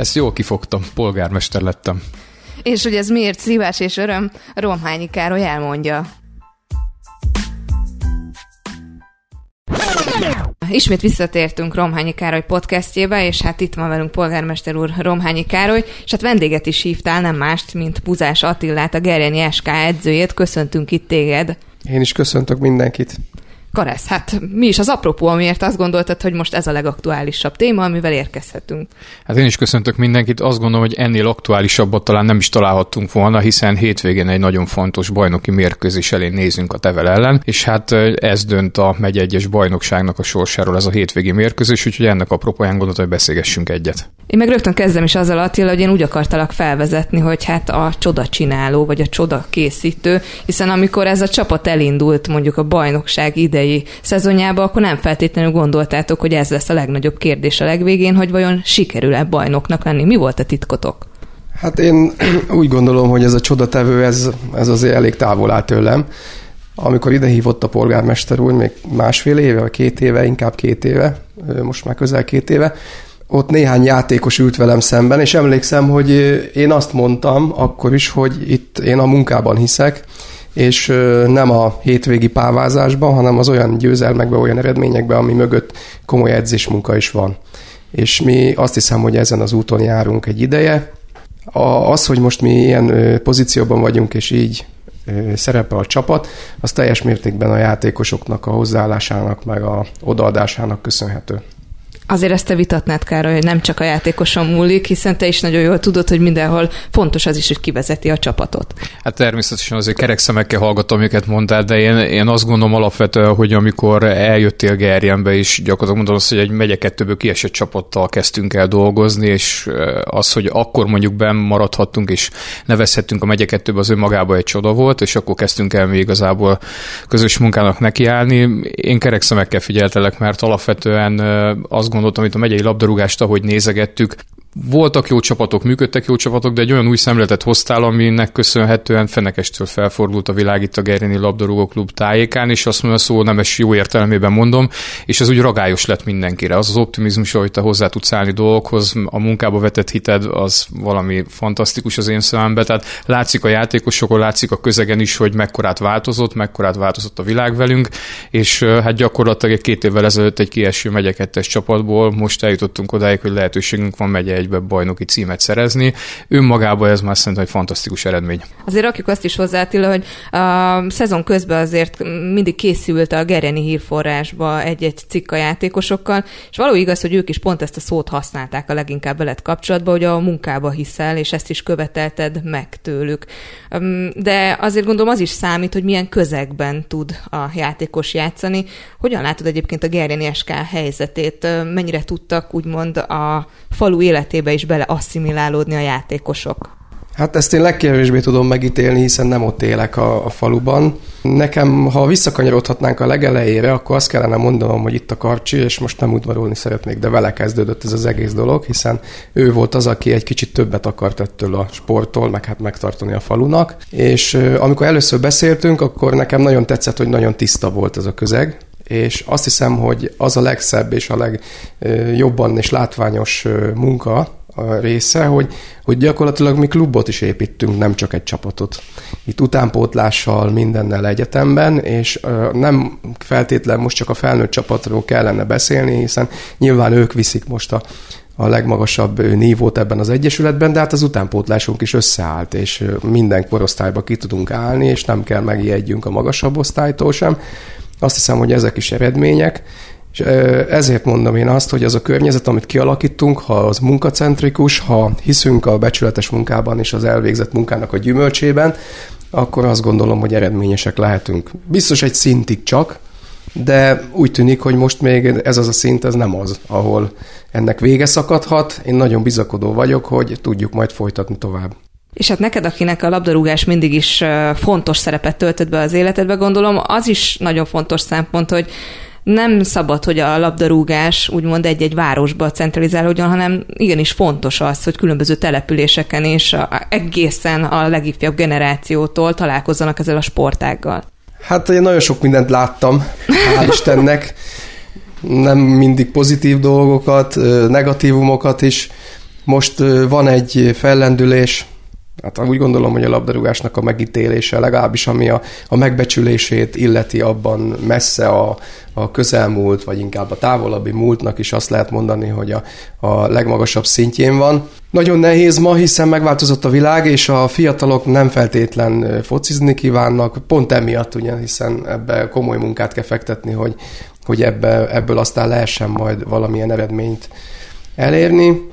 Ezt jól kifogtam, polgármester lettem. És hogy ez miért szívás és öröm, Romhányi Károly elmondja. Ismét visszatértünk Romhányi Károly podcastjébe, és hát itt van velünk polgármester úr Romhányi Károly, és hát vendéget is hívtál, nem mást, mint Buzás Attillát, a Gerjeni SK edzőjét. Köszöntünk itt téged. Én is köszöntök mindenkit. Karesz, hát mi is az apropó, amiért azt gondoltad, hogy most ez a legaktuálisabb téma, amivel érkezhetünk? Hát én is köszöntök mindenkit. Azt gondolom, hogy ennél aktuálisabbat talán nem is találhattunk volna, hiszen hétvégén egy nagyon fontos bajnoki mérkőzés elé nézünk a Tevel ellen, és hát ez dönt a megy egyes bajnokságnak a sorsáról ez a hétvégi mérkőzés, úgyhogy ennek apropóján gondoltam, hogy beszélgessünk egyet. Én meg rögtön kezdem is azzal, Attila, hogy én úgy akartalak felvezetni, hogy hát a csoda csináló, vagy a csoda készítő, hiszen amikor ez a csapat elindult mondjuk a bajnokság idei szezonjába, akkor nem feltétlenül gondoltátok, hogy ez lesz a legnagyobb kérdés a legvégén, hogy vajon sikerül-e bajnoknak lenni. Mi volt a titkotok? Hát én úgy gondolom, hogy ez a csodatevő, ez, ez azért elég távol áll tőlem. Amikor ide hívott a polgármester úr, még másfél éve, vagy két éve, inkább két éve, most már közel két éve, ott néhány játékos ült velem szemben, és emlékszem, hogy én azt mondtam akkor is, hogy itt én a munkában hiszek, és nem a hétvégi pávázásban, hanem az olyan győzelmekben, olyan eredményekben, ami mögött komoly edzésmunka is van. És mi azt hiszem, hogy ezen az úton járunk egy ideje. Az, hogy most mi ilyen pozícióban vagyunk, és így szerepe a csapat, az teljes mértékben a játékosoknak a hozzáállásának, meg a odaadásának köszönhető. Azért ezt te vitatnád, Károly, hogy nem csak a játékoson múlik, hiszen te is nagyon jól tudod, hogy mindenhol fontos az is, hogy kivezeti a csapatot. Hát természetesen azért kerek szemekkel hallgatom, amiket mondtál, de én, én azt gondolom alapvetően, hogy amikor eljöttél Gerjenbe is, gyakorlatilag mondom azt, hogy egy megye kettőből kiesett csapattal kezdtünk el dolgozni, és az, hogy akkor mondjuk benn maradhattunk, és nevezhettünk a megye kettőbe, az önmagában egy csoda volt, és akkor kezdtünk el még igazából közös munkának nekiállni. Én kerek szemekkel figyeltelek, mert alapvetően azt gondoltam, hogy a megyei labdarúgást, ahogy nézegettük, voltak jó csapatok, működtek jó csapatok, de egy olyan új szemletet hoztál, aminek köszönhetően fenekestől felfordult a világ itt a Gerini Labdarúgó Klub tájékán, és azt mondja, szó nemes jó értelmében mondom, és ez úgy ragályos lett mindenkire. Az az optimizmus, hogy te hozzá tudsz állni dolgokhoz, a munkába vetett hited, az valami fantasztikus az én szememben. Tehát látszik a játékosokon, látszik a közegen is, hogy mekkorát változott, mekkorát változott a világ velünk, és hát gyakorlatilag egy két évvel ezelőtt egy kieső megyekettes csapatból most eljutottunk odáig, hogy lehetőségünk van megye egybe bajnoki címet szerezni. Önmagában ez már szerintem egy fantasztikus eredmény. Azért rakjuk azt is hozzá, Attila, hogy a szezon közben azért mindig készült a Gereni hírforrásba egy-egy cikk a játékosokkal, és való igaz, hogy ők is pont ezt a szót használták a leginkább veled kapcsolatban, hogy a munkába hiszel, és ezt is követelted meg tőlük. De azért gondolom az is számít, hogy milyen közegben tud a játékos játszani. Hogyan látod egyébként a Gereni SK helyzetét? Mennyire tudtak úgymond a falu élet életébe is bele asszimilálódni a játékosok? Hát ezt én legkevésbé tudom megítélni, hiszen nem ott élek a, a faluban. Nekem, ha visszakanyarodhatnánk a legelejére, akkor azt kellene mondanom, hogy itt a Karcsi, és most nem udvarolni szeretnék, de vele kezdődött ez az egész dolog, hiszen ő volt az, aki egy kicsit többet akart ettől a sporttól, meg hát megtartani a falunak. És amikor először beszéltünk, akkor nekem nagyon tetszett, hogy nagyon tiszta volt ez a közeg, és azt hiszem, hogy az a legszebb és a legjobban és látványos munka a része, hogy, hogy gyakorlatilag mi klubot is építünk, nem csak egy csapatot. Itt utánpótlással, mindennel egyetemben, és nem feltétlen most csak a felnőtt csapatról kellene beszélni, hiszen nyilván ők viszik most a, a legmagasabb nívót ebben az egyesületben, de hát az utánpótlásunk is összeállt, és minden korosztályba ki tudunk állni, és nem kell megijedjünk a magasabb osztálytól sem. Azt hiszem, hogy ezek is eredmények, és ezért mondom én azt, hogy az a környezet, amit kialakítunk, ha az munkacentrikus, ha hiszünk a becsületes munkában és az elvégzett munkának a gyümölcsében, akkor azt gondolom, hogy eredményesek lehetünk. Biztos egy szintig csak, de úgy tűnik, hogy most még ez az a szint, ez nem az, ahol ennek vége szakadhat. Én nagyon bizakodó vagyok, hogy tudjuk majd folytatni tovább. És hát neked, akinek a labdarúgás mindig is fontos szerepet töltött be az életedbe, gondolom, az is nagyon fontos szempont, hogy nem szabad, hogy a labdarúgás úgymond egy-egy városba centralizálódjon, hanem igenis fontos az, hogy különböző településeken és egészen a legifjabb generációtól találkozzanak ezzel a sportággal. Hát én nagyon sok mindent láttam, hál' Istennek. Nem mindig pozitív dolgokat, negatívumokat is Most van egy fellendülés, Hát úgy gondolom, hogy a labdarúgásnak a megítélése, legalábbis ami a, a megbecsülését illeti abban messze a, a közelmúlt, vagy inkább a távolabbi múltnak is azt lehet mondani, hogy a, a legmagasabb szintjén van. Nagyon nehéz ma, hiszen megváltozott a világ, és a fiatalok nem feltétlen focizni kívánnak, pont emiatt, ugye, hiszen ebbe komoly munkát kell fektetni, hogy, hogy ebbe, ebből aztán lehessen majd valamilyen eredményt elérni.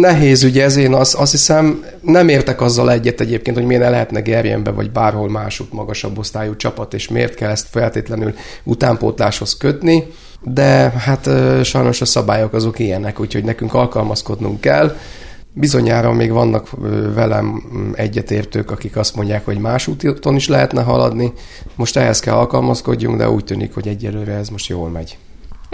Nehéz ugye ez, én azt, azt hiszem nem értek azzal egyet egyébként, hogy miért ne lehetne Gerjenbe vagy bárhol másút magasabb osztályú csapat, és miért kell ezt feltétlenül utánpótláshoz kötni, de hát sajnos a szabályok azok ilyenek, úgyhogy nekünk alkalmazkodnunk kell. Bizonyára még vannak velem egyetértők, akik azt mondják, hogy más úton is lehetne haladni. Most ehhez kell alkalmazkodjunk, de úgy tűnik, hogy egyelőre ez most jól megy.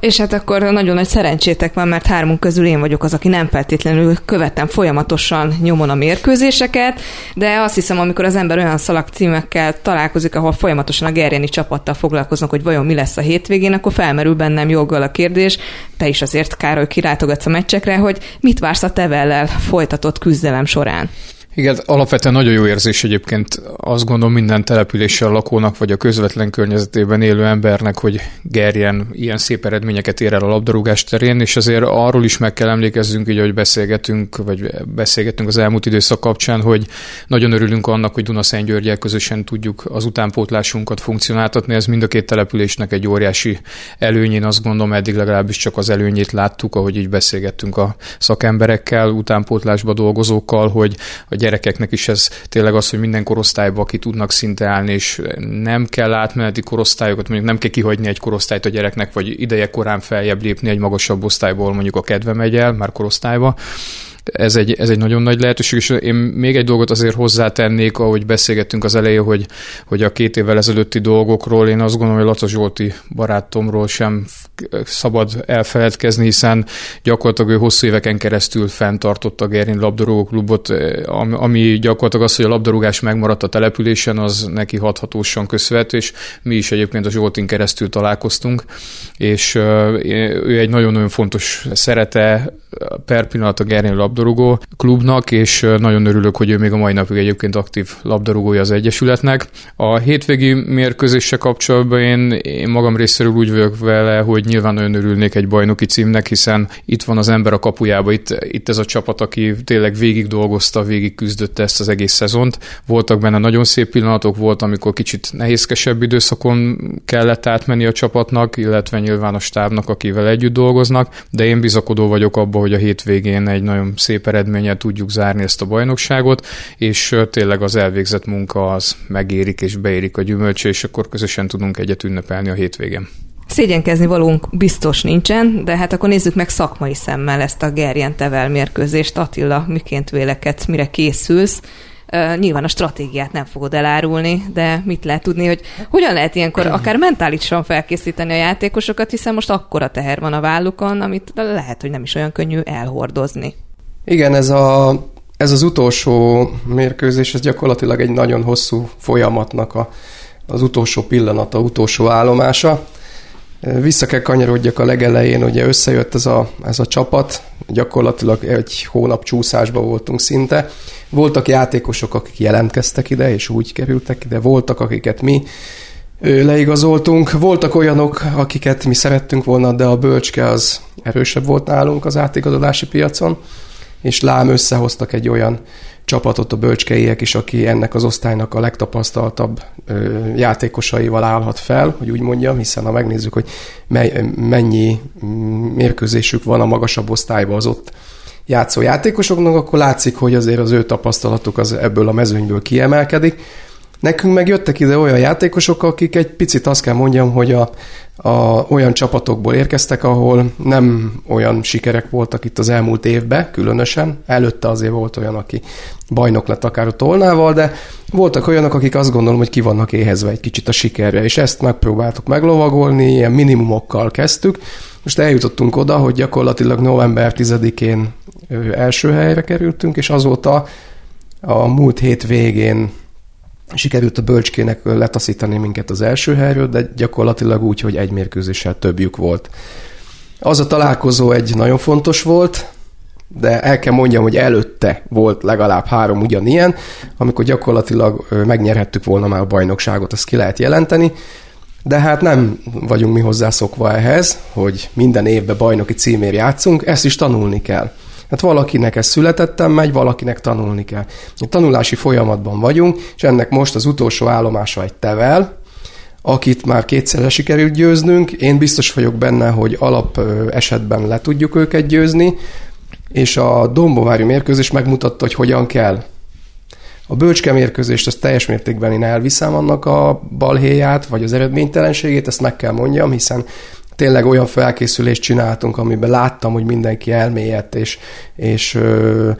És hát akkor nagyon nagy szerencsétek van, mert hármunk közül én vagyok az, aki nem feltétlenül követem folyamatosan nyomon a mérkőzéseket, de azt hiszem, amikor az ember olyan szalagcímekkel találkozik, ahol folyamatosan a gerjeni csapattal foglalkoznak, hogy vajon mi lesz a hétvégén, akkor felmerül bennem joggal a kérdés, te is azért, Károly, kirátogatsz a meccsekre, hogy mit vársz a tevellel folytatott küzdelem során? Igen, alapvetően nagyon jó érzés egyébként azt gondolom minden településsel lakónak, vagy a közvetlen környezetében élő embernek, hogy Gerjen ilyen szép eredményeket ér el a labdarúgás terén, és azért arról is meg kell emlékezzünk, így, hogy beszélgetünk, vagy beszélgetünk az elmúlt időszak kapcsán, hogy nagyon örülünk annak, hogy Dunaszentgyörgyel közösen tudjuk az utánpótlásunkat funkcionáltatni. Ez mind a két településnek egy óriási előny, én azt gondolom, eddig legalábbis csak az előnyét láttuk, ahogy így beszélgettünk a szakemberekkel, utánpótlásba dolgozókkal, hogy, hogy gyerekeknek is ez tényleg az, hogy minden korosztályba ki tudnak szinte állni, és nem kell átmeneti korosztályokat, mondjuk nem kell kihagyni egy korosztályt a gyereknek, vagy ideje korán feljebb lépni egy magasabb osztályból, mondjuk a kedve megy el, már korosztályba, ez egy, ez egy nagyon nagy lehetőség, és én még egy dolgot azért hozzátennék, ahogy beszélgettünk az elején, hogy, hogy a két évvel ezelőtti dolgokról, én azt gondolom, hogy Laca Zsolti barátomról sem szabad elfeledkezni, hiszen gyakorlatilag ő hosszú éveken keresztül fenntartotta a Gerin labdarúgó klubot, ami gyakorlatilag az, hogy a labdarúgás megmaradt a településen, az neki hathatósan köszönhető, és mi is egyébként a Zsoltin keresztül találkoztunk, és ő egy nagyon-nagyon fontos szerete per pillanat a Gerin labdarúgó klubnak, és nagyon örülök, hogy ő még a mai napig egyébként aktív labdarúgója az Egyesületnek. A hétvégi mérkőzése kapcsolatban én, én magam részéről úgy vagyok vele, hogy nyilván nagyon örülnék egy bajnoki címnek, hiszen itt van az ember a kapujába, itt, itt ez a csapat, aki tényleg végig dolgozta, végig küzdötte ezt az egész szezont. Voltak benne nagyon szép pillanatok, volt, amikor kicsit nehézkesebb időszakon kellett átmenni a csapatnak, illetve nyilván a stábnak, akivel együtt dolgoznak, de én bizakodó vagyok abban, hogy a hétvégén egy nagyon szép eredménnyel tudjuk zárni ezt a bajnokságot, és tényleg az elvégzett munka az megérik és beérik a gyümölcsé, és akkor közösen tudunk egyet ünnepelni a hétvégén. Szégyenkezni valunk biztos nincsen, de hát akkor nézzük meg szakmai szemmel ezt a Gerjen Tevel mérkőzést. Attila, miként vélekedsz, mire készülsz? Nyilván a stratégiát nem fogod elárulni, de mit lehet tudni, hogy hogyan lehet ilyenkor akár mentálisan felkészíteni a játékosokat, hiszen most akkora teher van a vállukon, amit lehet, hogy nem is olyan könnyű elhordozni. Igen, ez, a, ez az utolsó mérkőzés, ez gyakorlatilag egy nagyon hosszú folyamatnak a, az utolsó pillanata, utolsó állomása. Vissza kell kanyarodjak a legelején, ugye összejött ez a, ez a csapat, gyakorlatilag egy hónap csúszásban voltunk szinte. Voltak játékosok, akik jelentkeztek ide, és úgy kerültek ide, voltak, akiket mi leigazoltunk. Voltak olyanok, akiket mi szerettünk volna, de a bölcske az erősebb volt nálunk az átigazolási piacon és lám összehoztak egy olyan csapatot a bölcskeiek is, aki ennek az osztálynak a legtapasztaltabb ö, játékosaival állhat fel, hogy úgy mondjam, hiszen ha megnézzük, hogy mennyi mérkőzésük van a magasabb osztályban az ott játszó játékosoknak, akkor látszik, hogy azért az ő tapasztalatuk az ebből a mezőnyből kiemelkedik. Nekünk meg jöttek ide olyan játékosok, akik egy picit azt kell mondjam, hogy a, a, olyan csapatokból érkeztek, ahol nem olyan sikerek voltak itt az elmúlt évben, különösen. Előtte azért volt olyan, aki bajnok lett akár a tolnával, de voltak olyanok, akik azt gondolom, hogy ki vannak éhezve egy kicsit a sikerre, és ezt megpróbáltuk meglovagolni, ilyen minimumokkal kezdtük. Most eljutottunk oda, hogy gyakorlatilag november 10-én első helyre kerültünk, és azóta a múlt hét végén sikerült a bölcskének letaszítani minket az első helyről, de gyakorlatilag úgy, hogy egy mérkőzéssel többjük volt. Az a találkozó egy nagyon fontos volt, de el kell mondjam, hogy előtte volt legalább három ugyanilyen, amikor gyakorlatilag megnyerhettük volna már a bajnokságot, azt ki lehet jelenteni, de hát nem vagyunk mi hozzászokva ehhez, hogy minden évben bajnoki címér játszunk, ezt is tanulni kell. Hát valakinek ez születettem megy, valakinek tanulni kell. A tanulási folyamatban vagyunk, és ennek most az utolsó állomása egy tevel, akit már kétszerre sikerült győznünk. Én biztos vagyok benne, hogy alap esetben le tudjuk őket győzni, és a Dombovári mérkőzés megmutatta, hogy hogyan kell. A bölcske mérkőzést ezt teljes mértékben én elviszem annak a balhéját, vagy az eredménytelenségét, ezt meg kell mondjam, hiszen tényleg olyan felkészülést csináltunk, amiben láttam, hogy mindenki elmélyedt, és, és ö,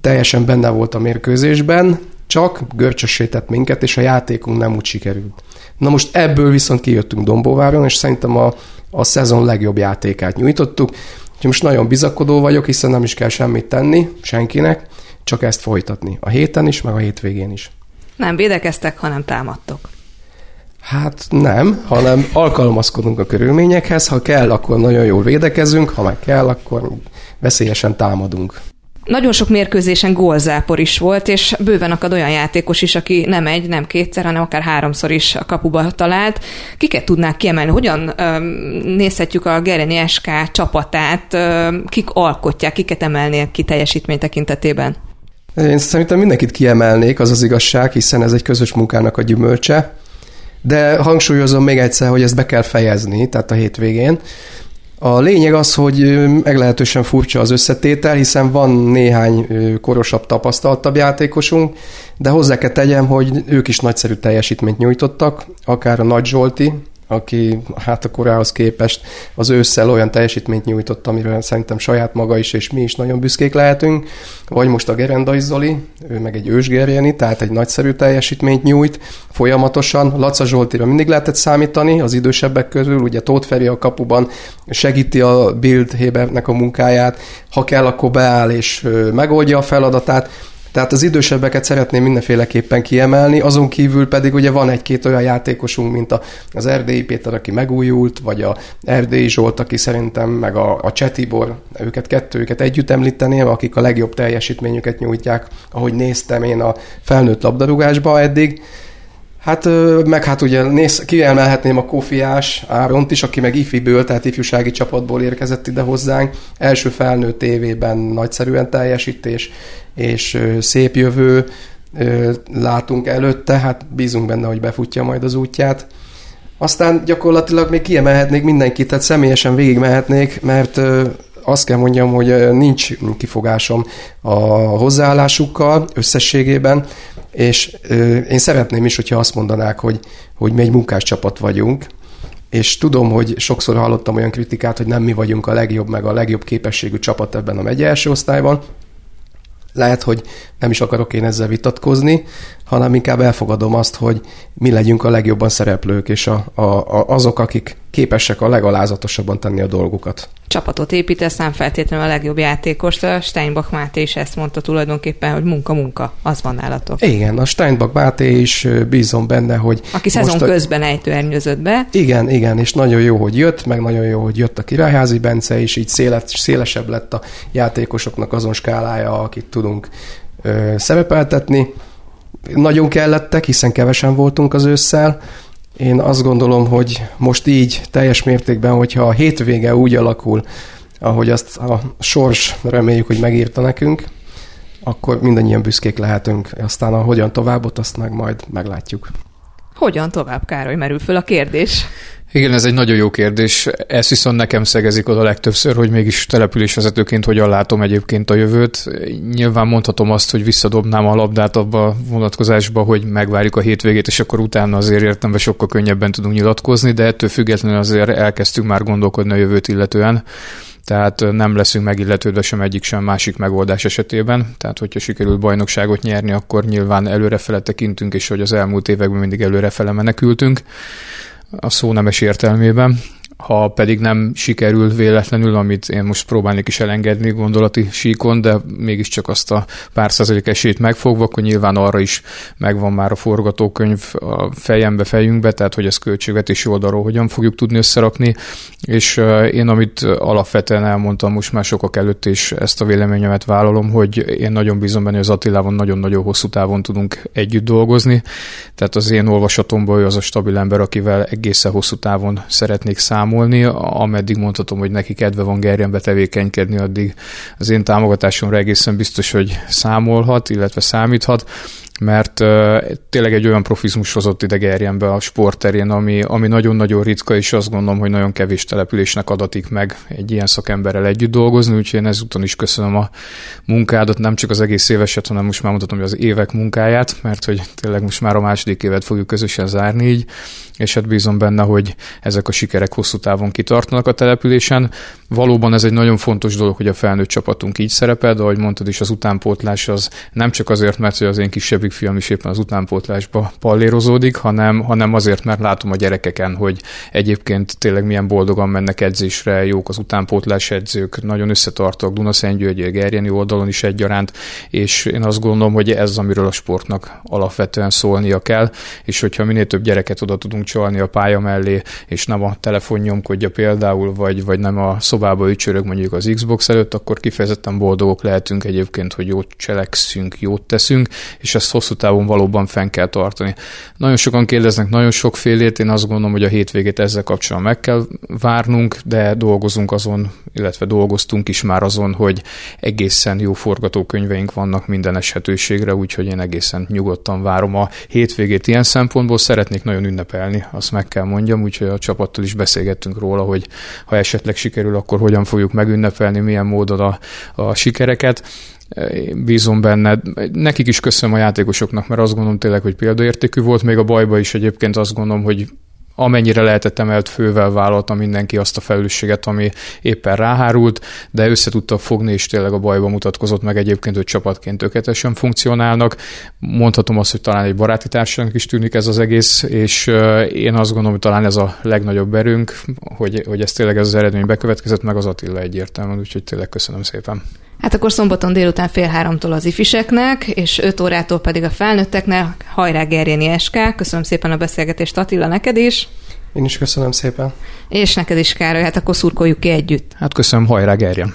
teljesen benne volt a mérkőzésben, csak görcsösített minket, és a játékunk nem úgy sikerült. Na most ebből viszont kijöttünk Dombóváron, és szerintem a, a szezon legjobb játékát nyújtottuk. Úgyhogy most nagyon bizakodó vagyok, hiszen nem is kell semmit tenni senkinek, csak ezt folytatni. A héten is, meg a hétvégén is. Nem védekeztek, hanem támadtok. Hát nem, hanem alkalmazkodunk a körülményekhez. Ha kell, akkor nagyon jól védekezünk, ha meg kell, akkor veszélyesen támadunk. Nagyon sok mérkőzésen gólzápor is volt, és bőven akad olyan játékos is, aki nem egy, nem kétszer, hanem akár háromszor is a kapuba talált. Kiket tudnák kiemelni? Hogyan öm, nézhetjük a Gereni SK csapatát? Öm, kik alkotják, kiket emelnék ki teljesítmény tekintetében? Én szerintem mindenkit kiemelnék, az az igazság, hiszen ez egy közös munkának a gyümölcse. De hangsúlyozom még egyszer, hogy ezt be kell fejezni, tehát a hétvégén. A lényeg az, hogy meglehetősen furcsa az összetétel, hiszen van néhány korosabb, tapasztaltabb játékosunk, de hozzá kell tegyem, hogy ők is nagyszerű teljesítményt nyújtottak, akár a Nagy Zsolti, aki hát a korához képest az ősszel olyan teljesítményt nyújtott, amiről szerintem saját maga is és mi is nagyon büszkék lehetünk, vagy most a Gerendai Zoli, ő meg egy ősgerjeni, tehát egy nagyszerű teljesítményt nyújt folyamatosan. Laca Zsoltira mindig lehetett számítani az idősebbek közül, ugye Tóth Feri a kapuban segíti a Bild Hébernek a munkáját, ha kell, akkor beáll és megoldja a feladatát. Tehát az idősebbeket szeretném mindenféleképpen kiemelni, azon kívül pedig ugye van egy-két olyan játékosunk, mint az Erdélyi Péter, aki megújult, vagy a Erdélyi Zsolt, aki szerintem, meg a, a Csetibor, őket kettőket együtt említeném, akik a legjobb teljesítményüket nyújtják, ahogy néztem én a felnőtt labdarúgásba eddig. Hát meg hát ugye néz, kiemelhetném a Kofiás Áront is, aki meg ifiből, tehát ifjúsági csapatból érkezett ide hozzánk. Első felnőtt évében nagyszerűen teljesítés, és szép jövő látunk előtte, hát bízunk benne, hogy befutja majd az útját. Aztán gyakorlatilag még kiemelhetnék mindenkit, tehát személyesen végigmehetnék, mert azt kell mondjam, hogy nincs kifogásom a hozzáállásukkal összességében, és én szeretném is, hogyha azt mondanák, hogy, hogy mi egy munkás csapat vagyunk, és tudom, hogy sokszor hallottam olyan kritikát, hogy nem mi vagyunk a legjobb, meg a legjobb képességű csapat ebben a megye első osztályban, lehet, hogy nem is akarok én ezzel vitatkozni, hanem inkább elfogadom azt, hogy mi legyünk a legjobban szereplők, és a, a, a, azok, akik képesek a legalázatosabban tenni a dolgukat. Csapatot építesz, nem feltétlenül a legjobb játékos. A Steinbach Máté is ezt mondta tulajdonképpen, hogy munka-munka, az van nálatok. Igen, a Steinbach Máté is bízom benne, hogy... Aki szezon a... közben ejtőernyőzött be. Igen, igen, és nagyon jó, hogy jött, meg nagyon jó, hogy jött a Királyházi Bence, és így széles, szélesebb lett a játékosoknak azon skálája, akit tudunk ö, szerepeltetni. Nagyon kellettek, hiszen kevesen voltunk az ősszel. Én azt gondolom, hogy most így teljes mértékben, hogyha a hétvége úgy alakul, ahogy azt a sors reméljük, hogy megírta nekünk, akkor mindannyian büszkék lehetünk. Aztán a hogyan tovább, ott azt meg majd meglátjuk. Hogyan tovább, Károly, merül föl a kérdés. Igen, ez egy nagyon jó kérdés. Ez viszont nekem szegezik oda legtöbbször, hogy mégis településvezetőként hogyan látom egyébként a jövőt. Nyilván mondhatom azt, hogy visszadobnám a labdát abba a vonatkozásba, hogy megvárjuk a hétvégét, és akkor utána azért értem, hogy sokkal könnyebben tudunk nyilatkozni, de ettől függetlenül azért elkezdtünk már gondolkodni a jövőt illetően. Tehát nem leszünk megilletődve sem egyik, sem másik megoldás esetében. Tehát, hogyha sikerül bajnokságot nyerni, akkor nyilván előrefele tekintünk, és hogy az elmúlt években mindig előrefele menekültünk a szó nemes értelmében. Ha pedig nem sikerül véletlenül, amit én most próbálnék is elengedni gondolati síkon, de mégiscsak azt a pár százalék esélyt megfogva, akkor nyilván arra is megvan már a forgatókönyv a fejembe, fejünkbe, tehát hogy ezt költségvetési oldalról hogyan fogjuk tudni összerakni, és én amit alapvetően elmondtam most már sokak előtt, és ezt a véleményemet vállalom, hogy én nagyon bízom benne, hogy az Attilában nagyon-nagyon hosszú távon tudunk együtt dolgozni, tehát az én olvasatomban ő az a stabil ember, akivel egészen hosszú távon szeretnék számolni, ameddig mondhatom, hogy neki kedve van Gerjenbe tevékenykedni, addig az én támogatásomra egészen biztos, hogy számolhat, illetve számíthat mert tényleg egy olyan profizmus hozott ide Gerjenbe a sportterén, ami, ami nagyon-nagyon ritka, és azt gondolom, hogy nagyon kevés településnek adatik meg egy ilyen szakemberrel együtt dolgozni, úgyhogy én ezúton is köszönöm a munkádat, nem csak az egész éveset, hanem most már mondhatom, hogy az évek munkáját, mert hogy tényleg most már a második évet fogjuk közösen zárni így, és hát bízom benne, hogy ezek a sikerek hosszú távon kitartanak a településen. Valóban ez egy nagyon fontos dolog, hogy a felnőtt csapatunk így szerepel, de ahogy mondtad is, az utánpótlás az nem csak azért, mert hogy az én kisebbik fiam is éppen az utánpótlásba pallérozódik, hanem, hanem azért, mert látom a gyerekeken, hogy egyébként tényleg milyen boldogan mennek edzésre, jók az utánpótlás edzők, nagyon összetartok Dunaszentgyörgyi, Gerjeni oldalon is egyaránt, és én azt gondolom, hogy ez az, amiről a sportnak alapvetően szólnia kell, és hogyha minél több gyereket oda tudunk csalni a pálya mellé, és nem a telefon nyomkodja például, vagy, vagy nem a szobába ücsörög mondjuk az Xbox előtt, akkor kifejezetten boldogok lehetünk egyébként, hogy jót cselekszünk, jót teszünk, és ezt hosszú távon valóban fenn kell tartani. Nagyon sokan kérdeznek nagyon sokfélét, én azt gondolom, hogy a hétvégét ezzel kapcsolatban meg kell várnunk, de dolgozunk azon, illetve dolgoztunk is már azon, hogy egészen jó forgatókönyveink vannak minden esetőségre, úgyhogy én egészen nyugodtan várom a hétvégét ilyen szempontból. Szeretnék nagyon ünnepelni, azt meg kell mondjam, úgyhogy a csapattal is beszélgettünk róla, hogy ha esetleg sikerül, akkor hogyan fogjuk megünnepelni, milyen módon a, a sikereket bízom benne. Nekik is köszönöm a játékosoknak, mert azt gondolom tényleg, hogy példaértékű volt. Még a bajba is egyébként azt gondolom, hogy amennyire lehetett emelt fővel vállalta mindenki azt a felelősséget, ami éppen ráhárult, de össze tudta fogni, és tényleg a bajba mutatkozott meg egyébként, hogy csapatként tökéletesen funkcionálnak. Mondhatom azt, hogy talán egy baráti társadalomnak is tűnik ez az egész, és én azt gondolom, hogy talán ez a legnagyobb erőnk, hogy, hogy ez tényleg ez az eredmény bekövetkezett, meg az Attila egyértelműen, úgyhogy tényleg köszönöm szépen. Hát akkor szombaton délután fél háromtól az ifiseknek, és öt órától pedig a felnőtteknek. Hajrá Gerjéni SK! Köszönöm szépen a beszélgetést Attila, neked is. Én is köszönöm szépen. És neked is, Károly, hát akkor szurkoljuk ki együtt. Hát köszönöm, hajrá Gerjen!